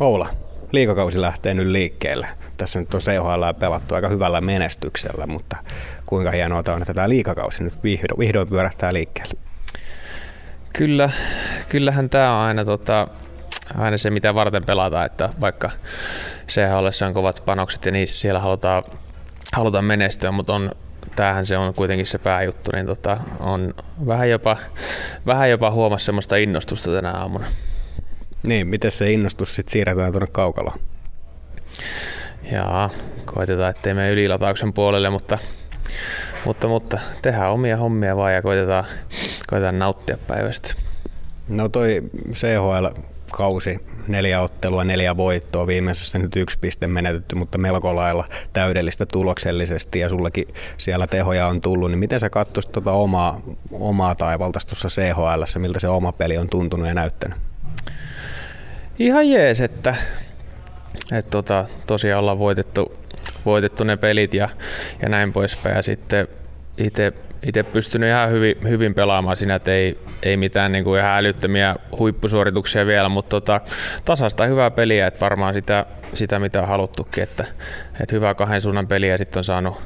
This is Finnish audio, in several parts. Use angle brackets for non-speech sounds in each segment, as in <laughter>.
Oula, liikakausi lähtee nyt liikkeelle. Tässä nyt on CHL pelattu aika hyvällä menestyksellä, mutta kuinka hienoa on, että tämä liikakausi nyt vihdoin, vihdoin pyörähtää liikkeelle. Kyllä, kyllähän tämä on aina, tota, aina se, mitä varten pelataan, että vaikka CHL on kovat panokset ja niissä siellä halutaan, halutaan menestyä, mutta on, tämähän se on kuitenkin se pääjuttu, niin tota, on vähän jopa, vähän jopa huomassa semmoista innostusta tänä aamuna. Niin, miten se innostus sitten siirretään tuonne kaukaloon? Jaa, koitetaan, ettei mene ylilatauksen puolelle, mutta, mutta, mutta tehdään omia hommia vaan ja koitetaan, koitetaan nauttia päivästä. No toi CHL-kausi, neljä ottelua, neljä voittoa, viimeisessä nyt yksi piste menetetty, mutta melko lailla täydellistä tuloksellisesti ja sullakin siellä tehoja on tullut, niin miten sä katsoisit tuota omaa, omaa taivalta tuossa CHL, miltä se oma peli on tuntunut ja näyttänyt? Ihan jees, että, että tota, tosiaan ollaan voitettu, voitettu ne pelit ja, ja näin poispäin. Ja sitten itse itse pystynyt ihan hyvin, hyvin pelaamaan siinä, että ei, ei mitään niin kuin ihan älyttömiä huippusuorituksia vielä, mutta tota, tasasta hyvää peliä, että varmaan sitä, sitä mitä on haluttukin, että, että hyvää kahden suunnan peliä sitten on saanut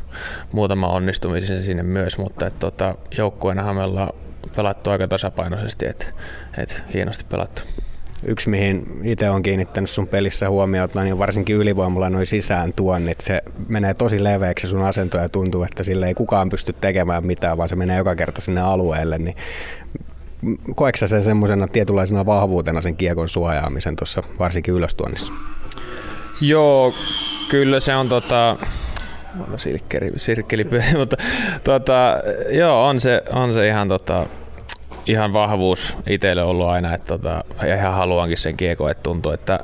muutama onnistumisen sinne myös, mutta että tota, joukkueenahan me ollaan pelattu aika tasapainoisesti, että, että hienosti pelattu. Yksi, mihin itse on kiinnittänyt sun pelissä huomiota, niin varsinkin ylivoimalla noin sisään tuonnit. Se menee tosi leveäksi sun asento ja tuntuu, että sille ei kukaan pysty tekemään mitään, vaan se menee joka kerta sinne alueelle. Niin koetko sä sen semmoisena tietynlaisena vahvuutena sen kiekon suojaamisen tuossa varsinkin ylöstuonnissa? Joo, kyllä se on tota, sirkkeli, sirkkeli <laughs> mutta tota, joo, on se, on se ihan tota, ihan vahvuus itselle ollut aina, että tota, ihan haluankin sen kiekon, että tuntuu, että,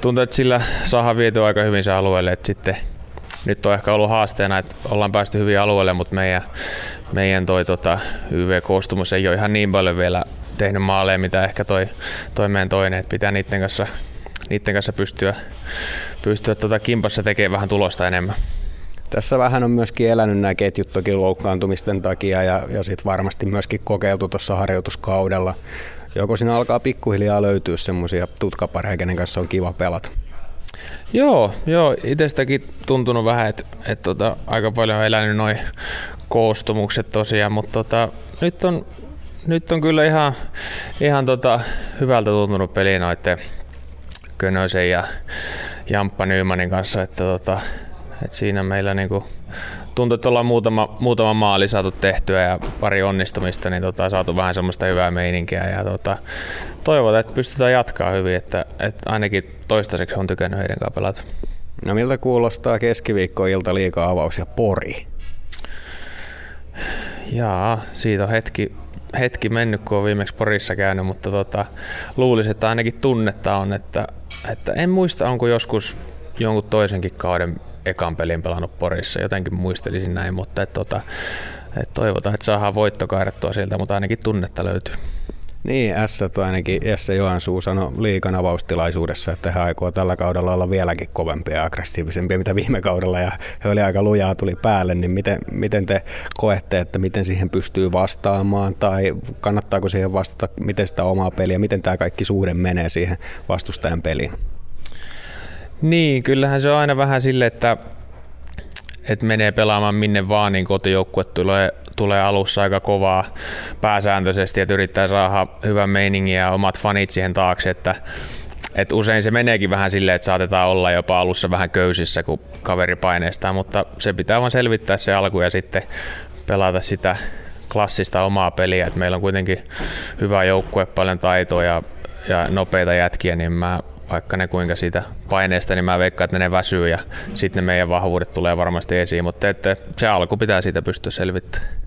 tuntuu, että sillä saadaan viety aika hyvin se alueelle, että sitten nyt on ehkä ollut haasteena, että ollaan päästy hyvin alueelle, mutta meidän, meidän toi tota, YV-koostumus ei ole ihan niin paljon vielä tehnyt maaleja, mitä ehkä toi, toi meidän toinen, että pitää niiden kanssa, niiden kanssa pystyä, pystyä tota kimpassa tekemään vähän tulosta enemmän. Tässä vähän on myöskin elänyt nämä ketjut toki loukkaantumisten takia ja, ja sitten varmasti myöskin kokeiltu tuossa harjoituskaudella. Joko siinä alkaa pikkuhiljaa löytyä semmoisia tutkapareja, kenen kanssa on kiva pelata? Joo, joo itsestäkin tuntunut vähän, että et tota, aika paljon on elänyt noin koostumukset tosiaan, mutta tota, nyt, on, nyt on kyllä ihan, ihan tota, hyvältä tuntunut peli noiden Könösen ja Jamppa Nymanin kanssa, että tota, et siinä meillä niinku tuntuu, että ollaan muutama, muutama maali saatu tehtyä ja pari onnistumista, niin tota, saatu vähän semmoista hyvää meininkiä. Ja tota, toivotaan, että pystytään jatkaa hyvin, että, että ainakin toistaiseksi on tykännyt heidän kanssa pelata. No miltä kuulostaa keskiviikko ilta liikaa avaus ja pori? Jaa, siitä on hetki, hetki mennyt, kun on viimeksi Porissa käynyt, mutta tota, luulisin, että ainakin tunnetta on, että, että en muista, onko joskus jonkun toisenkin kauden ekan pelin pelannut Porissa, jotenkin muistelisin näin, mutta et, tota, et toivotaan, että saadaan voitto kairattua sieltä, mutta ainakin tunnetta löytyy. Niin, S ainakin Jesse Joensuu sanoi liikan avaustilaisuudessa, että he aikoo tällä kaudella olla vieläkin kovempia ja aggressiivisempia mitä viime kaudella ja he oli aika lujaa tuli päälle, niin miten, miten te koette, että miten siihen pystyy vastaamaan tai kannattaako siihen vastata, miten sitä omaa peliä, miten tämä kaikki suhde menee siihen vastustajan peliin? Niin, kyllähän se on aina vähän sille, että, että menee pelaamaan minne vaan, niin kotijoukkue tulee, tulee alussa aika kovaa pääsääntöisesti, että yrittää saada hyvän meiningin ja omat fanit siihen taakse, että et usein se meneekin vähän silleen, että saatetaan olla jopa alussa vähän köysissä, kun kaveri paineistaa, mutta se pitää vaan selvittää se alku ja sitten pelata sitä klassista omaa peliä. Et meillä on kuitenkin hyvä joukkue, paljon taitoa ja, ja nopeita jätkiä, niin mä vaikka ne kuinka siitä paineesta, niin mä veikkaan, että ne väsyy ja sitten ne meidän vahvuudet tulee varmasti esiin, mutta että se alku pitää siitä pystyä selvittämään.